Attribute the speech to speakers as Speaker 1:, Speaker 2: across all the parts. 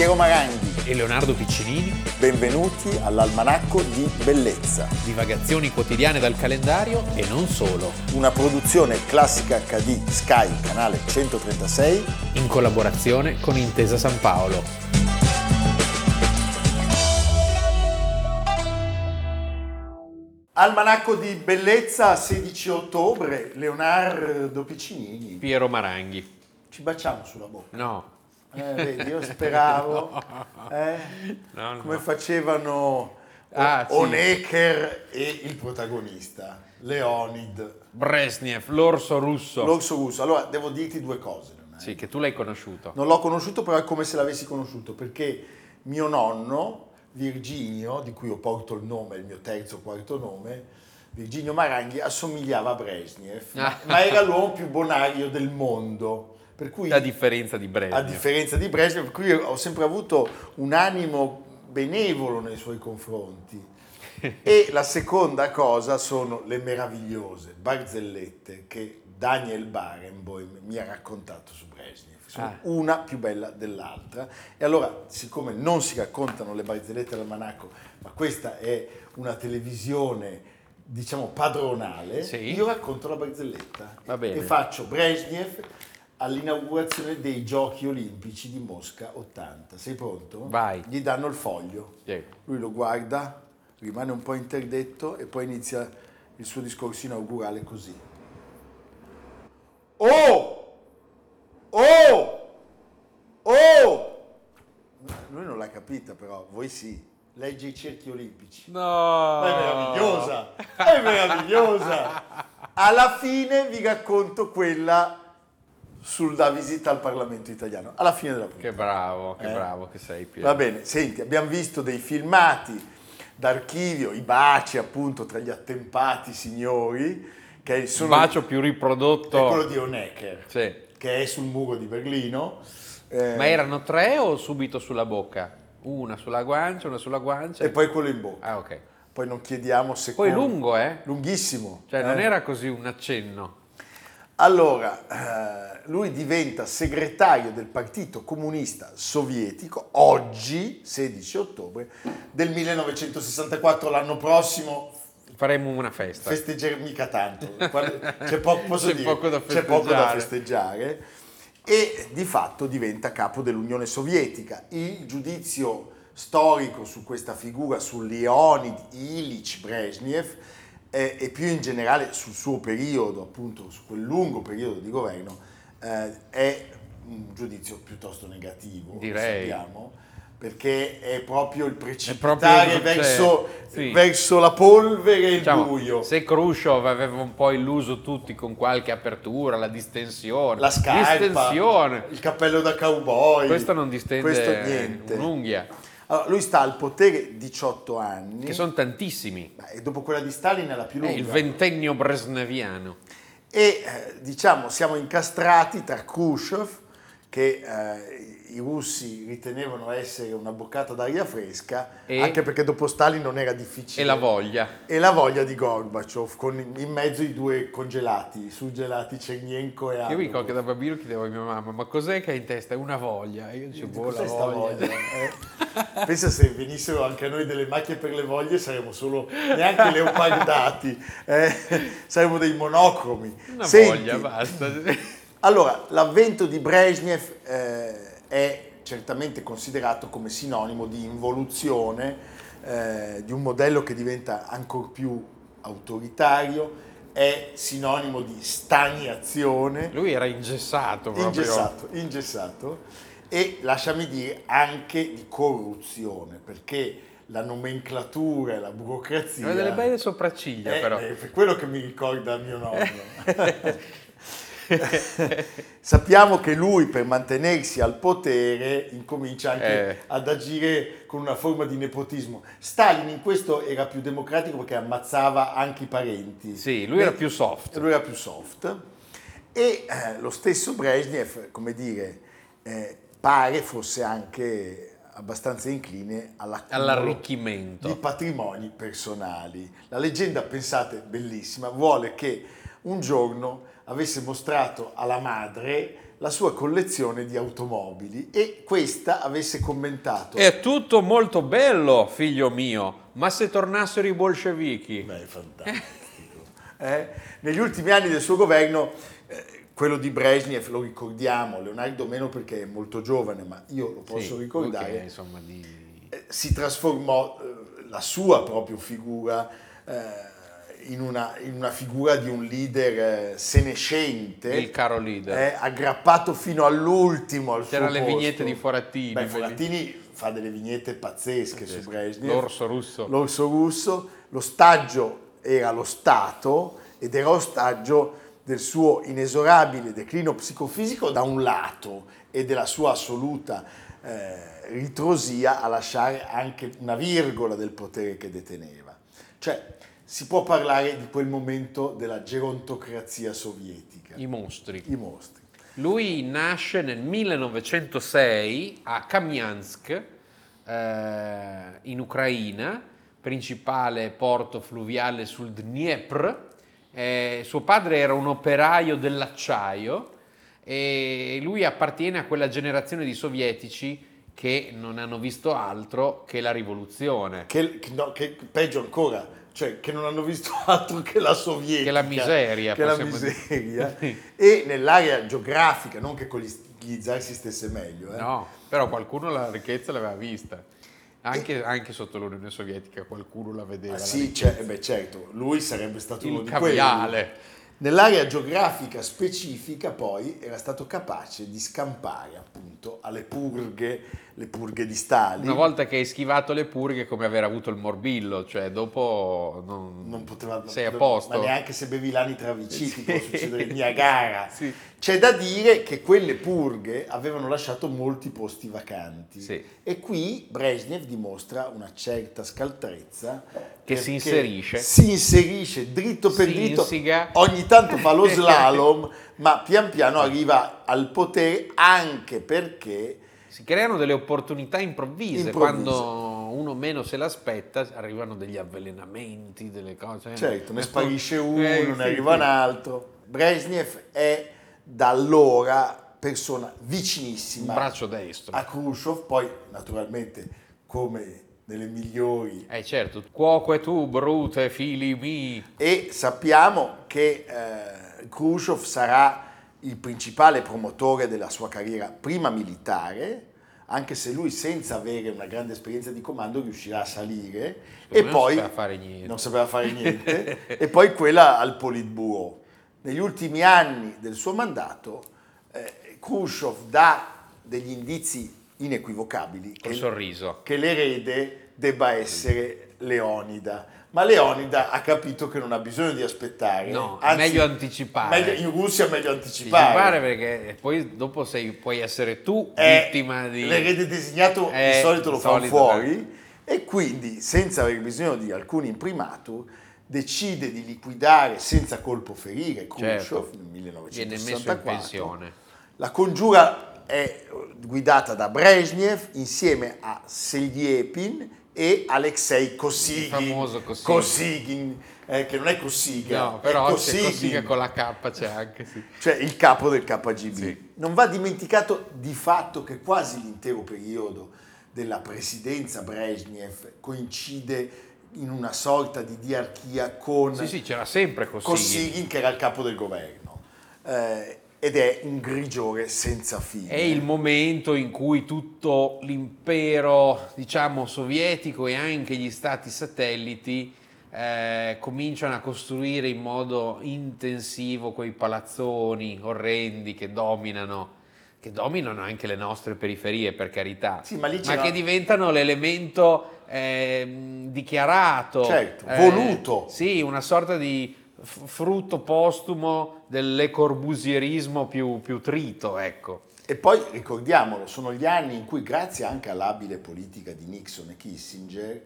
Speaker 1: Piero Maranghi.
Speaker 2: e Leonardo Piccinini,
Speaker 1: Benvenuti all'Almanacco di Bellezza,
Speaker 2: divagazioni quotidiane dal calendario e non solo,
Speaker 1: una produzione classica HD Sky, canale 136.
Speaker 2: in collaborazione con Intesa San Paolo.
Speaker 1: Almanacco di Bellezza, 16 ottobre, Leonardo Piccinini.
Speaker 2: Piero Maranghi.
Speaker 1: Ci baciamo sulla bocca.
Speaker 2: No,
Speaker 1: Eh, vedi, io speravo, eh,
Speaker 2: No, no.
Speaker 1: come facevano
Speaker 2: Ah, sì.
Speaker 1: Honecker e il protagonista, Leonid.
Speaker 2: Brezhnev, l'orso russo.
Speaker 1: L'orso russo. Allora, devo dirti due cose.
Speaker 2: Sì, che tu l'hai conosciuto.
Speaker 1: Non l'ho conosciuto, però è come se l'avessi conosciuto, perché mio nonno, Virginio, di cui io porto il nome, il mio terzo o quarto nome, Virginio Maranghi, assomigliava a Brezhnev,
Speaker 2: Ah.
Speaker 1: ma era l'uomo più bonario del mondo. Per cui,
Speaker 2: A differenza di
Speaker 1: a
Speaker 2: Brezhnev.
Speaker 1: differenza di Brezhnev, per cui ho sempre avuto un animo benevolo nei suoi confronti. E la seconda cosa sono le meravigliose barzellette che Daniel Barenboim mi ha raccontato su Brezhnev. Sono
Speaker 2: Ah.
Speaker 1: una più bella dell'altra. E allora, siccome non si raccontano le barzellette all'almanacco, ma questa è una televisione, diciamo, padronale,
Speaker 2: Sì.
Speaker 1: io racconto la barzelletta. E faccio Brezhnev all'inaugurazione dei Giochi Olimpici di Mosca 80. Sei pronto?
Speaker 2: Vai.
Speaker 1: Gli danno il foglio.
Speaker 2: Sì.
Speaker 1: Lui lo guarda, rimane un po' interdetto e poi inizia il suo discorso inaugurale così. Oh! Oh! Oh! Lui non l'ha capita però, voi sì. Legge i cerchi olimpici.
Speaker 2: No!
Speaker 1: Ma è meravigliosa! È meravigliosa! Alla fine vi racconto quella sulla visita al Parlamento italiano. Alla fine della puntata.
Speaker 2: Che bravo, che
Speaker 1: Eh?
Speaker 2: bravo che sei Piero.
Speaker 1: Va bene, senti, abbiamo visto dei filmati d'archivio, i baci appunto tra gli attempati signori, che
Speaker 2: Il
Speaker 1: sono
Speaker 2: bacio più
Speaker 1: è quello
Speaker 2: riprodotto.
Speaker 1: di Honecker,
Speaker 2: Sì.
Speaker 1: che è sul muro di Berlino. Eh,
Speaker 2: Ma erano tre o subito sulla bocca? Una sulla guancia, una sulla guancia.
Speaker 1: E poi quello in bocca.
Speaker 2: Ah, ok.
Speaker 1: Poi non chiediamo se...
Speaker 2: Poi lungo, eh?
Speaker 1: Lunghissimo.
Speaker 2: Cioè, non
Speaker 1: eh.
Speaker 2: era così un accenno.
Speaker 1: Allora, eh, lui diventa segretario del Partito Comunista Sovietico oggi, 16 ottobre, del 1964, l'anno prossimo
Speaker 2: Faremo una festa.
Speaker 1: festeggiare mica tanto, c'è poco,
Speaker 2: C'è
Speaker 1: dire,
Speaker 2: poco da
Speaker 1: c'è poco da
Speaker 2: festeggiare.
Speaker 1: festeggiare e di fatto diventa capo dell'Unione Sovietica. Il giudizio storico su questa figura, su Leonid Ilyich Brezhnev eh, e più in generale sul suo periodo, appunto su quel lungo periodo di governo, eh, è un giudizio piuttosto negativo,
Speaker 2: Direi.
Speaker 1: sappiamo, perché è proprio il
Speaker 2: proprio
Speaker 1: precipitare
Speaker 2: il-
Speaker 1: verso,
Speaker 2: cioè, sì.
Speaker 1: verso la polvere e il
Speaker 2: Diciamo,
Speaker 1: buio.
Speaker 2: se Khrushchev aveva un po' illuso tutti con qualche apertura, la distensione.
Speaker 1: La scarpa,
Speaker 2: Distensione.
Speaker 1: il cappello da cowboy.
Speaker 2: Questo non distende
Speaker 1: questo niente.
Speaker 2: un'unghia.
Speaker 1: Allora, lui sta al potere 18 anni
Speaker 2: Che sono tantissimi.
Speaker 1: E dopo quella di Stalin è la più
Speaker 2: È
Speaker 1: lunga.
Speaker 2: il ventennio bresneviano.
Speaker 1: E eh, diciamo siamo incastrati tra Khrushchev, che eh, i russi ritenevano essere una boccata d'aria fresca,
Speaker 2: E-
Speaker 1: anche perché dopo Stalin non era difficile.
Speaker 2: E la voglia.
Speaker 1: E la voglia di Gorbaciov, con in mezzo i due congelati, surgelati Cernenko e
Speaker 2: Io
Speaker 1: Andropov.
Speaker 2: mi ricordo che da bambino chiedevo a mia mamma, ma cos'è che hai in testa? È una voglia. E io dicevo, boh, la voglia.
Speaker 1: voglia? eh? Pensa se venissero anche a noi delle macchie per le voglie saremmo solo neanche leopardati, eh? saremmo dei monocromi.
Speaker 2: Una
Speaker 1: Senti,
Speaker 2: voglia, basta.
Speaker 1: Allora, l'avvento di Brezhnev eh, è certamente considerato come sinonimo di involuzione eh, di un modello che diventa ancora più autoritario, è sinonimo di stagnazione,
Speaker 2: Lui era ingessato proprio.
Speaker 1: ingessato, ingessato e lasciami dire anche di corruzione, perché la nomenclatura e la burocrazia...
Speaker 2: Aveva delle belle sopracciglia,
Speaker 1: Eh,
Speaker 2: però.
Speaker 1: per quello che mi ricorda mio nonno. Sappiamo che lui per mantenersi al potere incomincia anche
Speaker 2: Eh.
Speaker 1: ad agire con una forma di nepotismo. Stalin in questo era più democratico perché ammazzava anche i parenti.
Speaker 2: Sì, lui era più soft.
Speaker 1: Lui era più soft. E eh, lo stesso Brezhnev, come dire, eh, pare fosse anche abbastanza incline
Speaker 2: All'arricchimento.
Speaker 1: di patrimoni personali. La leggenda, pensate, bellissima, vuole che un giorno avesse mostrato alla madre la sua collezione di automobili e questa avesse commentato...
Speaker 2: È tutto molto bello, figlio mio, ma se tornassero i bolscevichi...
Speaker 1: Beh, è fantastico. Eh? Negli ultimi anni del suo governo, eh, quello di Brezhnev lo ricordiamo, Leonardo meno perché è molto giovane, ma io lo posso
Speaker 2: Sì,
Speaker 1: ricordare,
Speaker 2: ok, insomma, di...
Speaker 1: eh, si trasformò eh, la sua proprio figura in, una, in una figura di un leader eh, senescente,
Speaker 2: il caro leader.
Speaker 1: eh, aggrappato fino all'ultimo al
Speaker 2: C'erano le
Speaker 1: posto.
Speaker 2: vignette di Forattini.
Speaker 1: Beh. Forattini fa delle vignette pazzesche su Brezhnev.
Speaker 2: L'orso russo.
Speaker 1: L'orso russo, l'ostaggio era lo Stato ed era ostaggio del suo inesorabile declino psicofisico da un lato e della sua assoluta eh, ritrosia a lasciare anche una virgola del potere che deteneva. Cioè, si può parlare di quel momento della gerontocrazia sovietica,
Speaker 2: I mostri.
Speaker 1: i mostri.
Speaker 2: Lui nasce nel 1906 a Kamiansk, eh, in Ucraina, principale porto fluviale sul Dniepr. Eh, suo padre era un operaio dell'acciaio e lui appartiene a quella generazione di sovietici che non hanno visto altro che la rivoluzione.
Speaker 1: Che, che- no, che peggio ancora, cioè che non hanno visto altro che la sovietica.
Speaker 2: Che la miseria,
Speaker 1: Che la miseria. E nell'area geografica, non che con gli, gli zar si stesse meglio. eh.
Speaker 2: No, però qualcuno la ricchezza l'aveva vista. Anche, anche sotto l'Unione Sovietica qualcuno la vedeva.
Speaker 1: Ah,
Speaker 2: la
Speaker 1: sì, cioè, eh beh, certo, lui sarebbe stato uno
Speaker 2: il
Speaker 1: di quelli. Nell'area geografica specifica poi era stato capace di scampare appunto alle purghe, le purghe di Stalin.
Speaker 2: Una volta che hai schivato le purghe è come aver avuto il morbillo, cioè dopo non,
Speaker 1: non poteva
Speaker 2: sei a posto.
Speaker 1: ma neanche se bevi l'anitra viciti
Speaker 2: Sì.
Speaker 1: può succedere in Niagara
Speaker 2: Sì.
Speaker 1: C'è da dire che quelle purghe avevano lasciato molti posti vacanti
Speaker 2: Sì.
Speaker 1: e qui Brezhnev dimostra una certa scaltrezza
Speaker 2: Che si inserisce.
Speaker 1: si inserisce dritto per
Speaker 2: Si
Speaker 1: dritto
Speaker 2: insiga.
Speaker 1: ogni tanto fa lo slalom ma pian piano arriva al potere anche perché
Speaker 2: Si creano delle opportunità improvvise,
Speaker 1: Improvvise.
Speaker 2: quando uno meno se l'aspetta arrivano degli avvelenamenti, delle cose.
Speaker 1: Certo, ne sparisce uno,
Speaker 2: Eh,
Speaker 1: ne arriva un altro. Brezhnev è da allora persona vicinissima
Speaker 2: braccio destro.
Speaker 1: a Khrushchev, poi naturalmente come nelle migliori
Speaker 2: Eh certo, cuoco tu, brute, fili mi.
Speaker 1: e sappiamo che eh, Khrushchev sarà il principale promotore della sua carriera prima militare, anche se lui senza avere una grande esperienza di comando riuscirà a salire e
Speaker 2: me non
Speaker 1: poi
Speaker 2: sapeva fare niente.
Speaker 1: non sapeva fare niente e poi quella al Politburo. Negli ultimi anni del suo mandato eh, Khrushchev dà degli indizi inequivocabili
Speaker 2: Col
Speaker 1: che-
Speaker 2: sorriso.
Speaker 1: che l'erede debba essere Leonida. Ma Leonida ha capito che non ha bisogno di aspettare.
Speaker 2: No, è meglio anticipare.
Speaker 1: meglio- in Russia è meglio
Speaker 2: Anticipare
Speaker 1: anticipare.
Speaker 2: perché poi dopo sei, puoi essere tu
Speaker 1: È
Speaker 2: vittima di...
Speaker 1: L'erede designato
Speaker 2: Eh,
Speaker 1: di solito lo fa fuori e quindi, senza aver bisogno di alcun imprimatur, decide di liquidare senza colpo ferire Khrushchev
Speaker 2: Certo.
Speaker 1: nel
Speaker 2: Viene messo in
Speaker 1: 1964.
Speaker 2: pensione.
Speaker 1: La congiura è guidata da Brezhnev insieme a Seliepin e Alexei Kosygin.
Speaker 2: Il famoso Kosygin.
Speaker 1: Kosygin, eh, che non è Cossiga,
Speaker 2: No,
Speaker 1: è
Speaker 2: però c'è
Speaker 1: Kosygin,
Speaker 2: Cossiga con la K c'è anche, sì.
Speaker 1: cioè il capo del KGB.
Speaker 2: Sì.
Speaker 1: Non va dimenticato di fatto che quasi l'intero periodo della presidenza Brezhnev coincide in una sorta di diarchia con
Speaker 2: Sì, sì, c'era sempre.
Speaker 1: Kosygin che era il capo del governo Eh, ed è un grigiore senza fine.
Speaker 2: È il momento in cui tutto l'impero, diciamo, sovietico e anche gli stati satelliti eh, cominciano a costruire in modo intensivo quei palazzoni orrendi che dominano, che dominano anche le nostre periferie, per carità,
Speaker 1: Sì, ma c'era-
Speaker 2: che diventano l'elemento ehm, dichiarato,
Speaker 1: Certo,
Speaker 2: eh,
Speaker 1: voluto.
Speaker 2: Sì, una sorta di f- frutto postumo del Le Corbusierismo più, più trito, ecco.
Speaker 1: E poi ricordiamolo, sono gli anni in cui grazie anche all'abile politica di Nixon e Kissinger,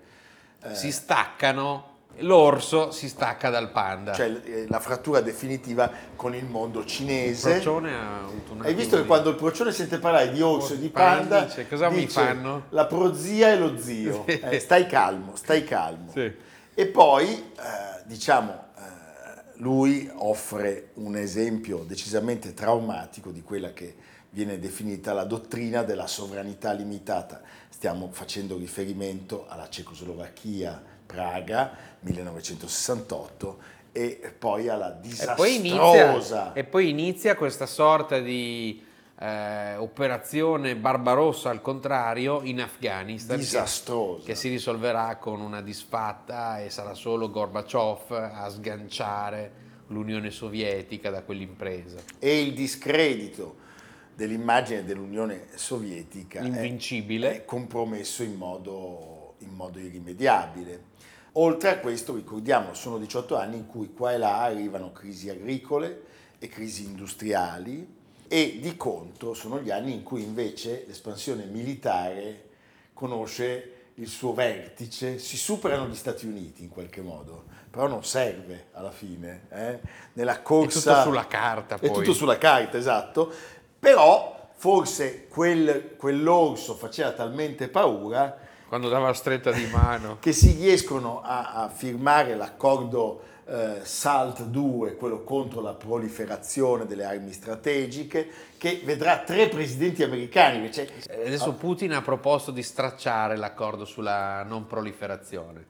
Speaker 1: eh,
Speaker 2: Si staccano, l'orso si stacca dal panda.
Speaker 1: cioè eh, la frattura definitiva con il mondo
Speaker 2: il
Speaker 1: cinese.
Speaker 2: procione ha avuto un
Speaker 1: Hai visto che
Speaker 2: di-
Speaker 1: quando il procione sente parlare di orso e di
Speaker 2: Panda, dice, "Cosa mi
Speaker 1: dice,
Speaker 2: fanno?"
Speaker 1: La prozia e lo zio.
Speaker 2: Sì.
Speaker 1: Eh, stai calmo, stai calmo.
Speaker 2: Sì.
Speaker 1: E poi, eh, diciamo, eh, lui offre un esempio decisamente traumatico di quella che viene definita la dottrina della sovranità limitata. Stiamo facendo riferimento alla Cecoslovacchia, Praga, 1968, e poi alla disastrosa...
Speaker 2: E poi inizia, e poi inizia questa sorta di eh, operazione Barbarossa al contrario in Afghanistan
Speaker 1: disastrosa
Speaker 2: che, che, si risolverà con una disfatta e sarà solo Gorbaciov a sganciare l'Unione Sovietica da quell'impresa.
Speaker 1: E il discredito dell'immagine dell'Unione Sovietica
Speaker 2: Invincibile.
Speaker 1: È, compromesso in modo, in modo irrimediabile. Oltre a questo, ricordiamo, sono 18 anni in cui qua e là arrivano crisi agricole e crisi industriali e di contro sono gli anni in cui invece l'espansione militare conosce il suo vertice, si superano gli Stati Uniti in qualche modo, però non serve alla fine. Eh? Nella corsa...
Speaker 2: È tutto sulla carta poi.
Speaker 1: È tutto sulla carta, esatto. Però forse quel, quell'orso faceva talmente paura...
Speaker 2: Quando dava stretta di mano.
Speaker 1: che si riescono a, a firmare l'accordo eh, SALT 2, quello contro la proliferazione delle armi strategiche, che vedrà tre presidenti americani.
Speaker 2: Cioè, Adesso Putin ha proposto di stracciare l'accordo sulla non proliferazione.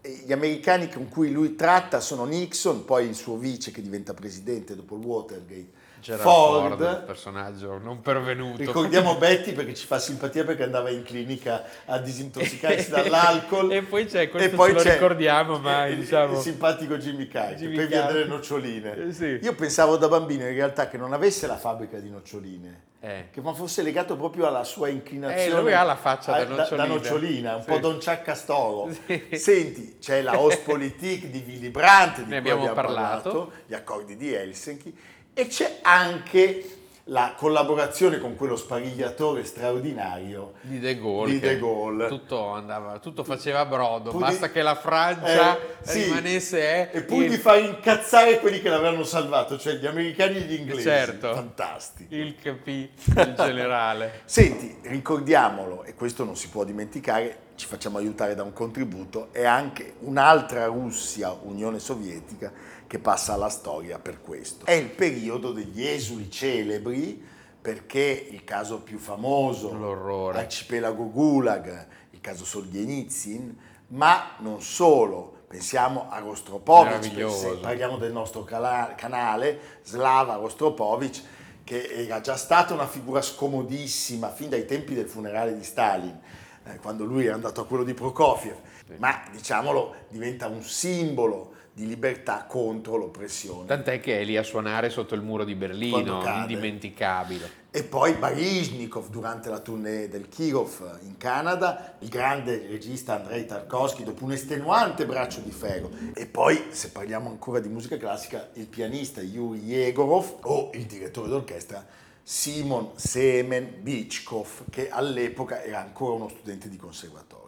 Speaker 1: Gli americani con cui lui tratta sono Nixon, poi il suo vice che diventa presidente dopo il Watergate
Speaker 2: Gerard Ford, Ford, personaggio non pervenuto.
Speaker 1: Ricordiamo Betty perché ci fa simpatia perché andava in clinica a disintossicarsi dall'alcol.
Speaker 2: e poi c'è questo e poi ce lo ricordiamo, ma
Speaker 1: il,
Speaker 2: diciamo...
Speaker 1: il simpatico Jimmy Jimmy per via delle noccioline. Eh, sì. Io pensavo da bambino in realtà che non avesse la fabbrica di noccioline. Eh. Che ma fosse legato proprio alla sua inclinazione.
Speaker 2: Eh, lui ha la faccia da nocciolina,
Speaker 1: da, nocciolina un sì. po' Don Ciaccastoro. Sì. Senti, c'è la Ostpolitik di Willy Brandt, di
Speaker 2: ne cui abbiamo parlato. parlato,
Speaker 1: gli accordi di Helsinki e c'è anche la collaborazione con quello sparigliatore straordinario
Speaker 2: di De Gaulle.
Speaker 1: Di De Gaulle.
Speaker 2: Tutto, andava, tutto faceva brodo, pur basta che la Francia eh, sì, rimanesse...
Speaker 1: Eh, e il... di far incazzare quelli che l'avevano salvato, cioè gli americani e gli inglesi.
Speaker 2: Certo.
Speaker 1: Fantastico.
Speaker 2: Il capì, il generale.
Speaker 1: Senti, ricordiamolo, e questo non si può dimenticare, ci facciamo aiutare da un contributo, è anche un'altra Russia, Unione Sovietica, che passa alla storia per questo. È il periodo degli esuli celebri perché il caso più famoso,
Speaker 2: L'orrore.
Speaker 1: arcipelago Gulag, il caso Solzhenitsyn, ma non solo, pensiamo a Rostropovich, parliamo del nostro canale, Slava Rostropovich, che era già stata una figura scomodissima fin dai tempi del funerale di Stalin, eh, quando lui era andato a quello di Prokofiev, ma diciamolo diventa un simbolo di libertà contro l'oppressione.
Speaker 2: Tant'è che è lì a suonare sotto il muro di Berlino, indimenticabile.
Speaker 1: E poi Baryshnikov durante la tournée del Kirov in Canada, il grande regista Andrei Tarkovsky dopo un estenuante braccio di ferro. E poi, se parliamo ancora di musica classica, il pianista Yuri Yegorov o il direttore d'orchestra Simon Semen Bichkov, che all'epoca era ancora uno studente di conservatorio.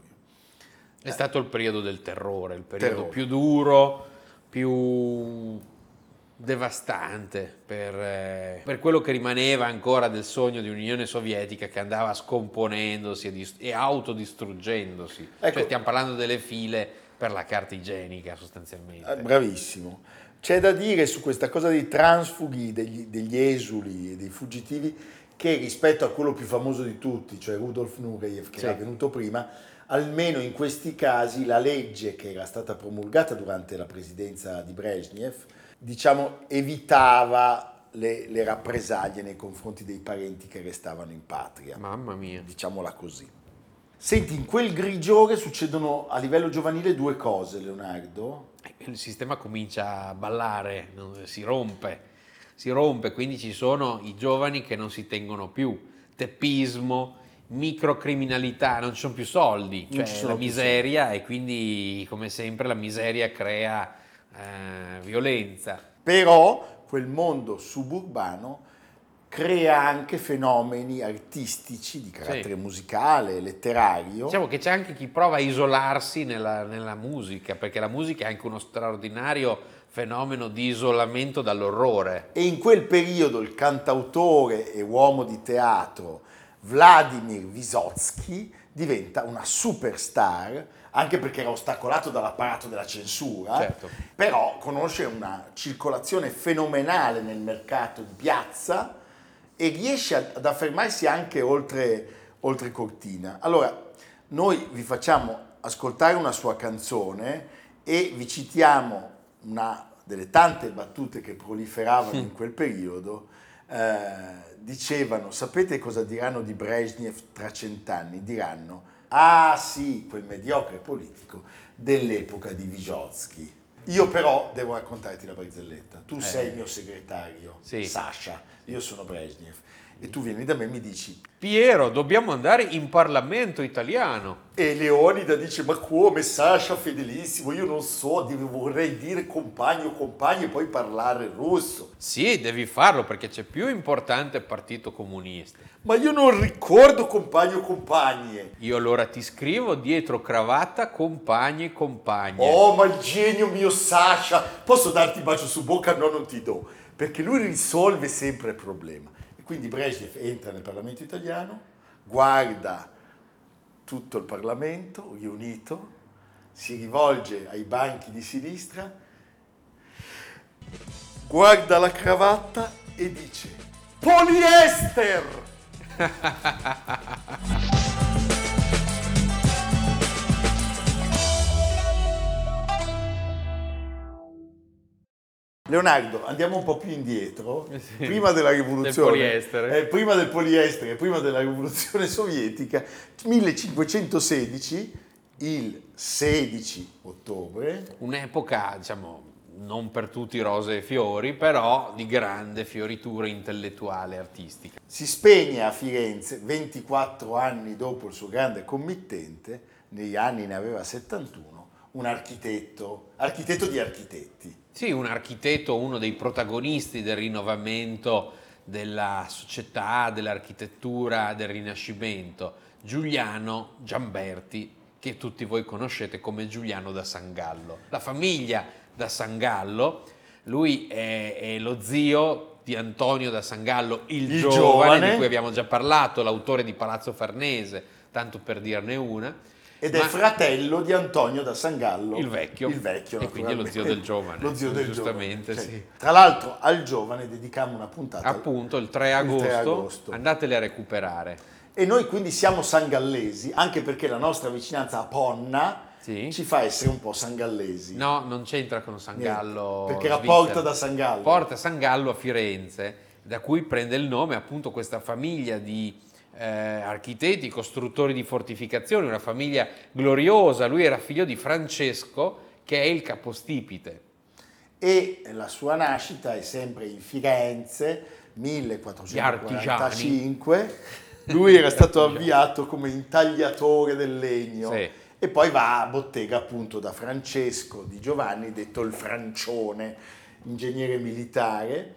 Speaker 2: È stato il periodo del terrore, il periodo terrore. più duro, più devastante per, eh, per, quello che rimaneva ancora del sogno di un'Unione Sovietica che andava scomponendosi e, dist- e autodistruggendosi. Ecco. Cioè stiamo parlando delle file per la carta igienica sostanzialmente.
Speaker 1: Eh, bravissimo. C'è da dire su questa cosa dei transfughi, degli, degli esuli e dei fuggitivi che rispetto a quello più famoso di tutti, cioè Rudolf Nureyev che sì. era venuto prima, almeno in questi casi la legge che era stata promulgata durante la presidenza di Brezhnev, diciamo, evitava le, le, rappresaglie nei confronti dei parenti che restavano in patria.
Speaker 2: Mamma mia.
Speaker 1: Diciamola così. Senti, in quel grigiore succedono a livello giovanile due cose, Leonardo.
Speaker 2: Il sistema comincia a ballare, si rompe, si rompe, quindi ci sono i giovani che non si tengono più, teppismo, microcriminalità, non ci sono più soldi, cioè sono la miseria e quindi come sempre la miseria crea eh, violenza.
Speaker 1: Però quel mondo suburbano crea anche fenomeni artistici di carattere sì. musicale, letterario.
Speaker 2: Diciamo che c'è anche chi prova a isolarsi nella, nella musica, perché la musica è anche uno straordinario fenomeno di isolamento dall'orrore.
Speaker 1: E in quel periodo il cantautore e uomo di teatro Vladimir Vysotsky diventa una superstar anche perché era ostacolato dall'apparato della censura,
Speaker 2: Certo.
Speaker 1: però conosce una circolazione fenomenale nel mercato di piazza e riesce ad, affermarsi anche oltre, oltre cortina. Allora, noi vi facciamo ascoltare una sua canzone e vi citiamo una delle tante battute che proliferavano in quel periodo. eh, dicevano, sapete cosa diranno di Brezhnev tra cent'anni? Diranno, ah sì, quel mediocre politico dell'epoca di Vygotsky. Io però devo raccontarti la barzelletta. Tu sei il mio segretario,
Speaker 2: Sì.
Speaker 1: Sasha, io sono Brezhnev. E tu vieni da me e mi dici,
Speaker 2: Piero, dobbiamo andare in Parlamento italiano.
Speaker 1: E Leonida dice, ma come Sasha fedelissimo, io non so, vorrei dire compagno, compagno e poi parlare russo.
Speaker 2: Sì, devi farlo perché c'è più importante Partito Comunista.
Speaker 1: Ma io non ricordo compagno, compagne.
Speaker 2: Io allora ti scrivo dietro cravatta compagni compagne.
Speaker 1: Oh, ma il genio mio Sasha, posso darti un bacio su bocca? No, non ti do, perché lui risolve sempre il problema. E quindi Brezhnev entra nel Parlamento italiano, guarda tutto il Parlamento riunito, si rivolge ai banchi di sinistra, guarda la cravatta e dice poliester! Leonardo, andiamo un po' più indietro,
Speaker 2: Eh sì.
Speaker 1: prima della rivoluzione,
Speaker 2: Del
Speaker 1: eh, prima del poliestere, prima della rivoluzione sovietica, 1516, il 16 ottobre,
Speaker 2: Un'epoca, diciamo, non per tutti rose e fiori, però di grande fioritura intellettuale e artistica.
Speaker 1: si spegne a Firenze 24 anni dopo il suo grande committente, negli anni ne aveva 71, un architetto, architetto di architetti.
Speaker 2: Sì, un architetto, uno dei protagonisti del rinnovamento della società, dell'architettura, del Rinascimento, Giuliano Giamberti, che tutti voi conoscete come Giuliano da Sangallo. La famiglia da Sangallo, lui è, è lo zio di Antonio da Sangallo, il,
Speaker 1: Il
Speaker 2: giovane,
Speaker 1: giovane.
Speaker 2: di cui abbiamo già parlato, l'autore di Palazzo Farnese, tanto per dirne una.
Speaker 1: Ed è
Speaker 2: Ma-
Speaker 1: fratello di Antonio da Sangallo.
Speaker 2: Il vecchio.
Speaker 1: Il vecchio,
Speaker 2: E quindi è lo zio del giovane.
Speaker 1: Lo zio del
Speaker 2: Giustamente,
Speaker 1: giovane.
Speaker 2: sì.
Speaker 1: Tra l'altro al giovane dedichiamo una puntata.
Speaker 2: Appunto, il 3
Speaker 1: Il
Speaker 2: agosto,
Speaker 1: 3 agosto.
Speaker 2: andatele a recuperare.
Speaker 1: E noi quindi siamo sangallesi, anche perché la nostra vicinanza a Ponna
Speaker 2: Sì.
Speaker 1: ci fa essere un po' sangallesi.
Speaker 2: No, non c'entra con San
Speaker 1: Niente, perché era. Porta da San Gallo.
Speaker 2: Porta San Gallo a Firenze, da cui prende il nome appunto questa famiglia di eh, architetti, costruttori di fortificazioni, una famiglia gloriosa. Lui era figlio di Francesco, che è il capostipite.
Speaker 1: E la sua nascita è sempre in Firenze, 1445. Lui era stato avviato come intagliatore del legno.
Speaker 2: Sì.
Speaker 1: E poi va a bottega appunto da Francesco di Giovanni, detto il Francione, ingegnere militare.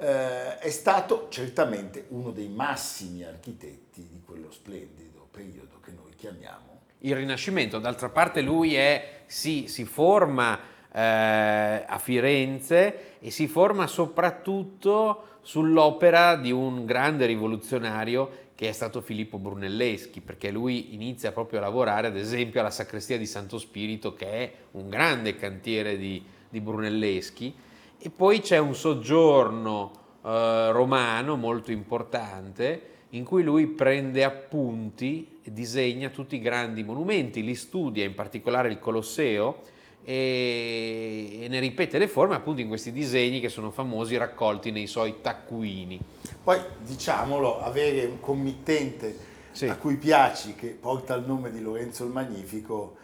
Speaker 1: Eh, è stato certamente uno dei massimi architetti di quello splendido periodo che noi chiamiamo.
Speaker 2: Il Rinascimento, d'altra parte lui è, sì, si forma eh, a Firenze e si forma soprattutto sull'opera di un grande rivoluzionario che è stato Filippo Brunelleschi, perché lui inizia proprio a lavorare ad esempio alla sacrestia di Santo Spirito, che è un grande cantiere di, di Brunelleschi, e poi c'è un soggiorno eh, romano molto importante in cui lui prende appunti e disegna tutti i grandi monumenti, li studia, in particolare il Colosseo, e, e ne ripete le forme appunto in questi disegni che sono famosi raccolti nei suoi taccuini.
Speaker 1: Poi diciamolo, avere un committente
Speaker 2: Sì.
Speaker 1: a cui piaci che porta il nome di Lorenzo il Magnifico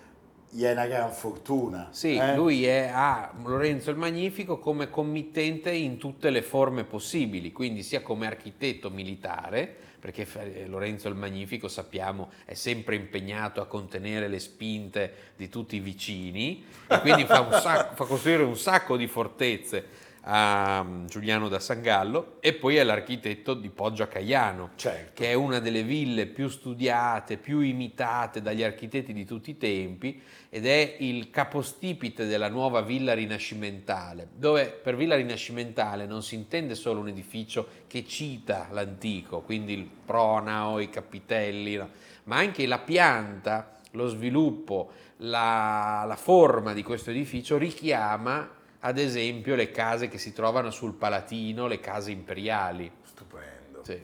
Speaker 1: gli è una gran fortuna.
Speaker 2: Sì,
Speaker 1: eh?
Speaker 2: lui è, ha Lorenzo il Magnifico come committente in tutte le forme possibili, quindi sia come architetto militare, perché eh, Lorenzo il Magnifico sappiamo è sempre impegnato a contenere le spinte di tutti i vicini e quindi fa, sacco- fa costruire un sacco di fortezze a mm, Giuliano da Sangallo e poi è l'architetto di Poggio a Caiano
Speaker 1: Certo.
Speaker 2: che è una delle ville più studiate, più imitate dagli architetti di tutti i tempi ed è il capostipite della nuova villa rinascimentale, dove per villa rinascimentale non si intende solo un edificio che cita l'antico, quindi il pronao, i capitelli, no, ma anche la pianta lo sviluppo, la, la forma di questo edificio richiama ad esempio le case che si trovano sul Palatino, le case imperiali.
Speaker 1: Stupendo.
Speaker 2: Sì.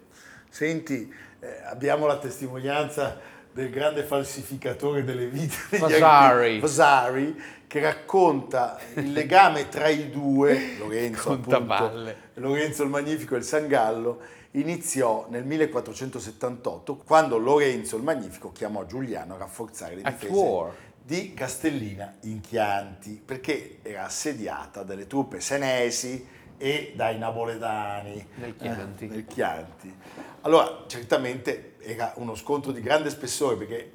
Speaker 1: Senti, eh, abbiamo la testimonianza del grande falsificatore delle vite
Speaker 2: Vasari.
Speaker 1: Vasari, che racconta il legame tra i due, Lorenzo, appunto. Lorenzo il Magnifico e il Sangallo, iniziò nel 1478 quando Lorenzo il Magnifico chiamò Giuliano a rafforzare le difese. Di Castellina in Chianti, perché era assediata dalle truppe senesi e dai napoletani
Speaker 2: Nel Chianti.
Speaker 1: eh, nel Chianti. Allora, certamente era uno scontro di grande spessore perché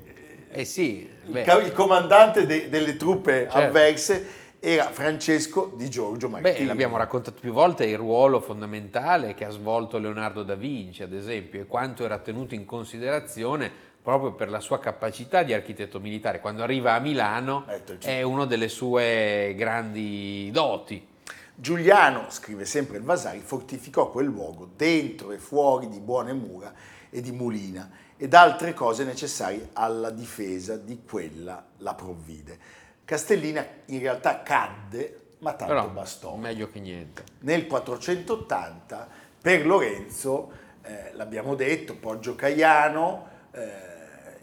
Speaker 1: eh,
Speaker 2: Eh sì,
Speaker 1: il, comandante de- delle truppe
Speaker 2: Certo.
Speaker 1: avverse era Francesco di Giorgio Martini.
Speaker 2: Beh, l'abbiamo raccontato più volte il ruolo fondamentale che ha svolto Leonardo da Vinci, ad esempio, e quanto era tenuto in considerazione proprio per la sua capacità di architetto militare. Quando arriva a Milano
Speaker 1: Eh,
Speaker 2: è una delle sue grandi doti.
Speaker 1: Giuliano, scrive sempre il Vasari, fortificò quel luogo dentro e fuori di buone mura e di mulina ed altre cose necessarie alla difesa di quella la provvide. Castellina in realtà cadde, ma tanto
Speaker 2: Però
Speaker 1: bastò.
Speaker 2: meglio che niente.
Speaker 1: Nel 480 per Lorenzo, eh, l'abbiamo detto, Poggio Caiano, eh,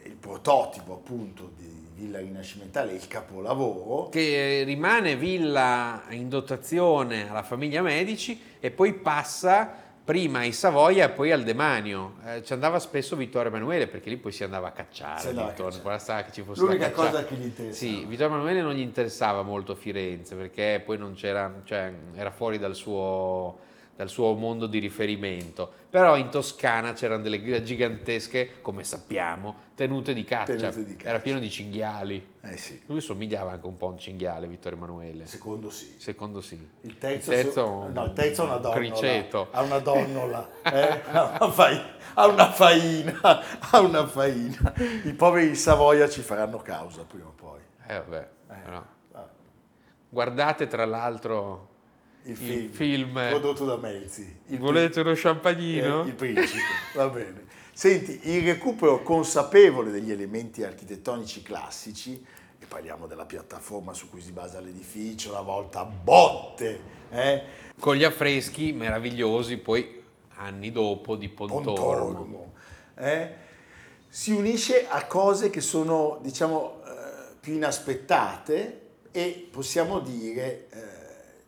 Speaker 1: il prototipo appunto di villa rinascimentale, il capolavoro,
Speaker 2: Che rimane villa in dotazione alla famiglia Medici e poi passa prima ai Savoia e poi al Demanio. Eh, ci andava spesso Vittorio Emanuele perché lì poi si andava a cacciare.
Speaker 1: Andava a cacciare.
Speaker 2: bastava che ci fosse
Speaker 1: L'unica cosa che gli interessava.
Speaker 2: Sì, Vittorio Emanuele non gli interessava molto Firenze perché poi non c'era, cioè era fuori dal suo, dal suo mondo di riferimento. Però in Toscana c'erano delle gigantesche, come sappiamo, tenute di caccia.
Speaker 1: Tenute di caccia.
Speaker 2: Era pieno di cinghiali.
Speaker 1: eh sì,
Speaker 2: Lui somigliava anche un po' a un cinghiale, Vittorio Emanuele.
Speaker 1: secondo sì.
Speaker 2: Secondo sì.
Speaker 1: Il terzo,
Speaker 2: Il terzo
Speaker 1: no, il terzo è una
Speaker 2: un
Speaker 1: donnola.
Speaker 2: criceto.
Speaker 1: Ha una donnola, eh? ha, una fai- ha una faina, ha una faina. I poveri di Savoia ci faranno causa prima o poi.
Speaker 2: Eh vabbè,
Speaker 1: Eh, ah,
Speaker 2: Guardate tra l'altro
Speaker 1: il
Speaker 2: il
Speaker 1: film,
Speaker 2: film,
Speaker 1: prodotto da Melzi. Il
Speaker 2: Volete uno
Speaker 1: Eh,
Speaker 2: champagnino?
Speaker 1: il principe, va bene. Senti, il recupero consapevole degli elementi architettonici classici, e parliamo della piattaforma su cui si basa l'edificio, la volta a botte, eh?
Speaker 2: Con gli affreschi meravigliosi, poi anni dopo di Pontormo.
Speaker 1: Pontormo, eh? si unisce a cose che sono, diciamo, eh, più inaspettate e possiamo dire, eh,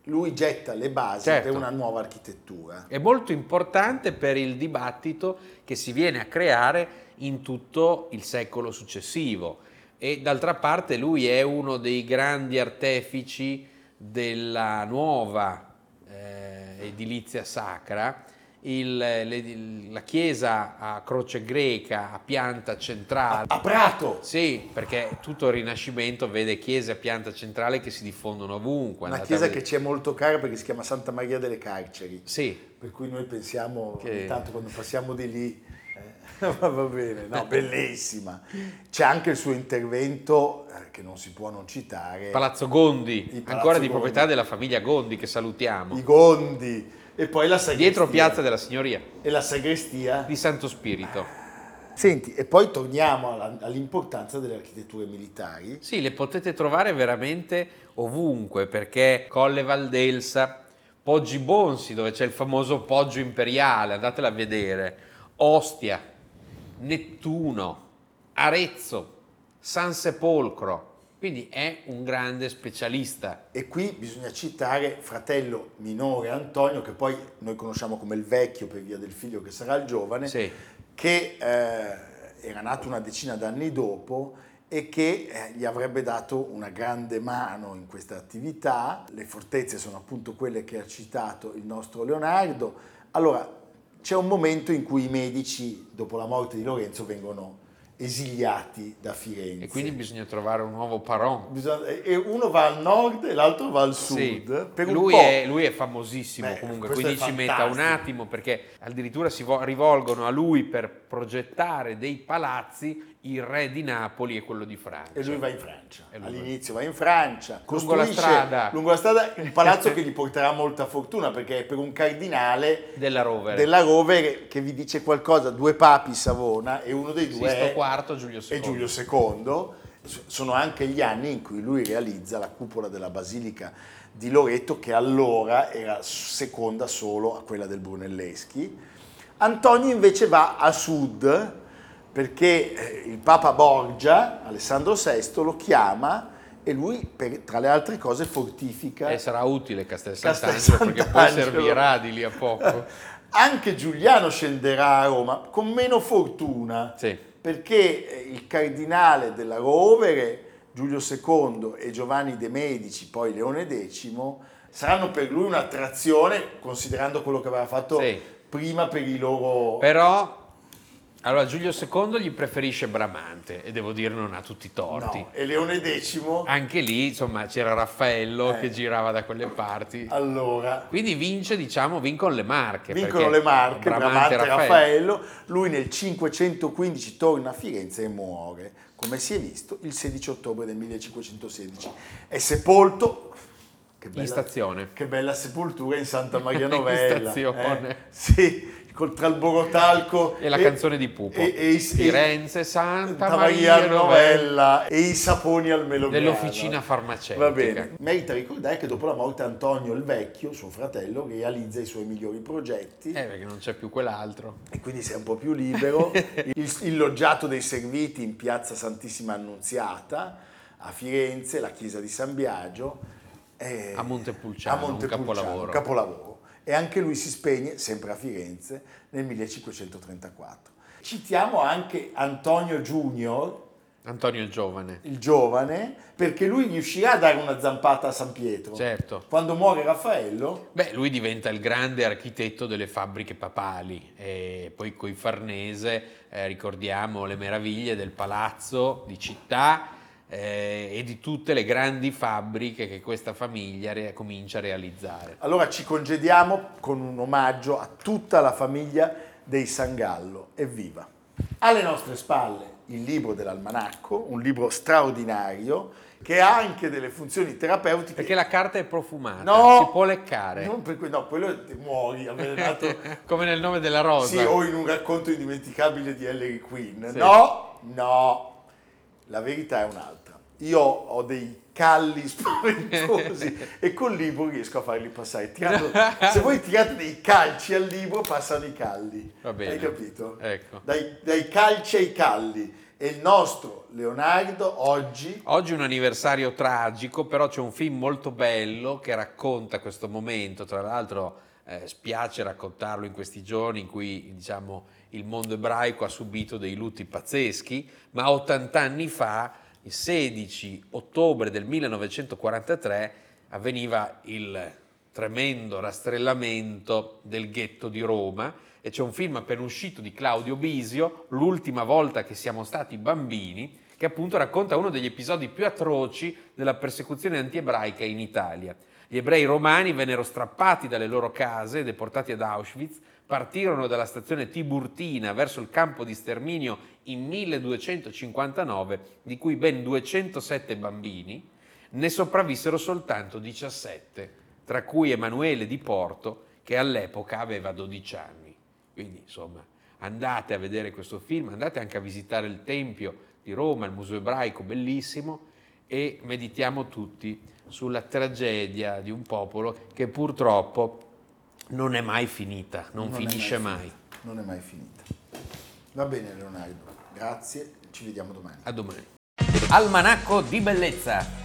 Speaker 1: lui getta le basi
Speaker 2: Certo.
Speaker 1: per una nuova architettura.
Speaker 2: È molto importante per il dibattito che si viene a creare in tutto il secolo successivo e d'altra parte lui è uno dei grandi artefici della nuova eh, edilizia sacra. Il- le- la chiesa a croce greca a pianta centrale
Speaker 1: A Prato,
Speaker 2: Sì, perché tutto il Rinascimento vede chiese a pianta centrale che si diffondono ovunque.
Speaker 1: una chiesa
Speaker 2: a
Speaker 1: che ci è molto cara perché si chiama Santa Maria delle Carceri,
Speaker 2: Sì,
Speaker 1: per cui noi pensiamo
Speaker 2: Che-
Speaker 1: ogni tanto quando passiamo di lì, eh, va bene, no, bellissima. C'è anche il suo intervento eh, che non si può non citare,
Speaker 2: Palazzo Gondi,
Speaker 1: Palazzo
Speaker 2: ancora di
Speaker 1: Gondi.
Speaker 2: proprietà della famiglia Gondi che salutiamo.
Speaker 1: i Gondi e poi la sagrestia.
Speaker 2: Dietro Piazza della Signoria
Speaker 1: e la sagrestia.
Speaker 2: di Santo Spirito.
Speaker 1: Senti, e poi torniamo alla- all'importanza delle architetture militari.
Speaker 2: Sì, le potete trovare veramente ovunque perché Colle Valdelsa, Poggi Bonsi dove c'è il famoso Poggio Imperiale, andatela a vedere, Ostia, Nettuno, Arezzo, San Sepolcro, quindi è un grande specialista.
Speaker 1: E qui bisogna citare fratello minore Antonio, che poi noi conosciamo come il vecchio per via del figlio che sarà il giovane,
Speaker 2: Sì.
Speaker 1: che eh, era nato una decina d'anni dopo e che eh, gli avrebbe dato una grande mano in questa attività. Le fortezze sono appunto quelle che ha citato il nostro Leonardo. Allora, c'è un momento in cui i medici, dopo la morte di Lorenzo, vengono esiliati da Firenze.
Speaker 2: E quindi bisogna trovare un nuovo Paron.
Speaker 1: Bisogna- e uno va al nord e l'altro va al sud.
Speaker 2: Sì,
Speaker 1: Per un
Speaker 2: lui, è, lui è famosissimo
Speaker 1: Beh,
Speaker 2: comunque, quindi ci metta un attimo perché addirittura si vo- rivolgono a lui per progettare dei palazzi il re di Napoli e quello di Francia.
Speaker 1: E lui va in Francia.
Speaker 2: E
Speaker 1: All'inizio va in Francia.
Speaker 2: Lungo la strada.
Speaker 1: Lungo la strada un palazzo che gli porterà molta fortuna perché è per un cardinale
Speaker 2: della Rovere.
Speaker 1: della Rovere che vi dice qualcosa, due papi Savona e uno dei due
Speaker 2: Sisto
Speaker 1: è,
Speaker 2: IV, Giulio II.
Speaker 1: Giulio II sono anche gli anni in cui lui realizza la cupola della Basilica di Loreto che allora era seconda solo a quella del Brunelleschi. Antonio invece va a sud perché eh, il Papa Borgia, Alessandro VI, lo chiama e lui, per, tra le altre cose, fortifica.
Speaker 2: E sarà utile Castel Sant'Angelo, perché poi servirà di lì a poco.
Speaker 1: Anche Giuliano scenderà a Roma con meno fortuna,
Speaker 2: sì.
Speaker 1: perché eh, il cardinale della Rovere, Giulio II e Giovanni de' Medici, poi Leone X, saranno per lui un'attrazione, considerando quello che aveva fatto sì. Prima per i loro...
Speaker 2: Però allora, Giulio II gli preferisce Bramante e devo dire non ha tutti i torti.
Speaker 1: No, e Leone X?
Speaker 2: Anche lì, insomma, c'era Raffaello eh. che girava da quelle parti.
Speaker 1: Allora.
Speaker 2: Quindi vince, diciamo, vincono le marche.
Speaker 1: Vincono le marche, Bramante e Raffaello. Raffaello. Lui nel 515 torna a Firenze e muore, come si è visto, il 16 ottobre del 1516. È sepolto
Speaker 2: che bella, in stazione.
Speaker 1: Che bella sepoltura in Santa Maria Novella.
Speaker 2: in stazione.
Speaker 1: Eh, sì, col Tralborotalco
Speaker 2: e la e, canzone di Pupo.
Speaker 1: e, e,
Speaker 2: Firenze Santa,
Speaker 1: Santa Maria, Maria Novella e i saponi al melograno
Speaker 2: dell'officina farmaceutica.
Speaker 1: Va bene. Merita ricordare che dopo la morte Antonio il Vecchio suo fratello realizza i suoi migliori progetti.
Speaker 2: Eh perché non c'è più quell'altro.
Speaker 1: E quindi sei un po' più libero. Il, il loggiato dei serviti in piazza Santissima Annunziata a Firenze la chiesa di San Biagio
Speaker 2: eh, a Montepulciano, a Montepulciano un capolavoro.
Speaker 1: Un capolavoro e anche lui si spegne, sempre a Firenze, nel 1534. Citiamo anche Antonio Junior,
Speaker 2: Antonio il giovane.
Speaker 1: Il giovane, perché lui riuscirà a dare una zampata a San Pietro.
Speaker 2: Certo.
Speaker 1: Quando muore Raffaello.
Speaker 2: Beh, lui diventa il grande architetto delle fabbriche papali e poi coi Farnese eh, ricordiamo le meraviglie del palazzo di città eh, e di tutte le grandi fabbriche che questa famiglia re- comincia a realizzare.
Speaker 1: Allora ci congediamo con un omaggio a tutta la famiglia dei Sangallo. Evviva! Alle nostre spalle il libro dell'almanacco, un libro straordinario che ha anche delle funzioni terapeutiche.
Speaker 2: Perché la carta è profumata,
Speaker 1: no,
Speaker 2: si può leccare.
Speaker 1: Non per, no, quello muori avvelenato.
Speaker 2: Come nel nome della rosa.
Speaker 1: Sì, o in un racconto indimenticabile di Ellery Queen. Sì. No, no, la verità è un'altra. Io ho dei calli spaventosi e col libro riesco a farli passare. Tirando, se voi tirate dei calci al libro passano i calli. Hai capito?
Speaker 2: Ecco.
Speaker 1: Dai, dai calci ai calli. E il nostro Leonardo oggi...
Speaker 2: Oggi è un anniversario tragico, però c'è un film molto bello che racconta questo momento. Tra l'altro eh, spiace raccontarlo in questi giorni in cui diciamo, il mondo ebraico ha subito dei lutti pazzeschi, ma 80 anni fa il 16 ottobre del 1943 avveniva il tremendo rastrellamento del ghetto di Roma e c'è un film appena uscito di Claudio Bisio, L'ultima volta che siamo stati bambini, che appunto racconta uno degli episodi più atroci della persecuzione antiebraica in Italia. Gli ebrei romani vennero strappati dalle loro case e deportati ad Auschwitz partirono dalla stazione Tiburtina verso il campo di sterminio in 1259, di cui ben 207 bambini, ne sopravvissero soltanto 17, tra cui Emanuele di Porto, che all'epoca aveva 12 anni. Quindi, insomma, andate a vedere questo film, andate anche a visitare il Tempio di Roma, il Museo Ebraico, bellissimo, e meditiamo tutti sulla tragedia di un popolo che purtroppo non è mai finita, non, non finisce mai, mai.
Speaker 1: Non è mai finita. Va bene Leonardo, grazie, ci vediamo domani.
Speaker 2: A domani. Almanacco di bellezza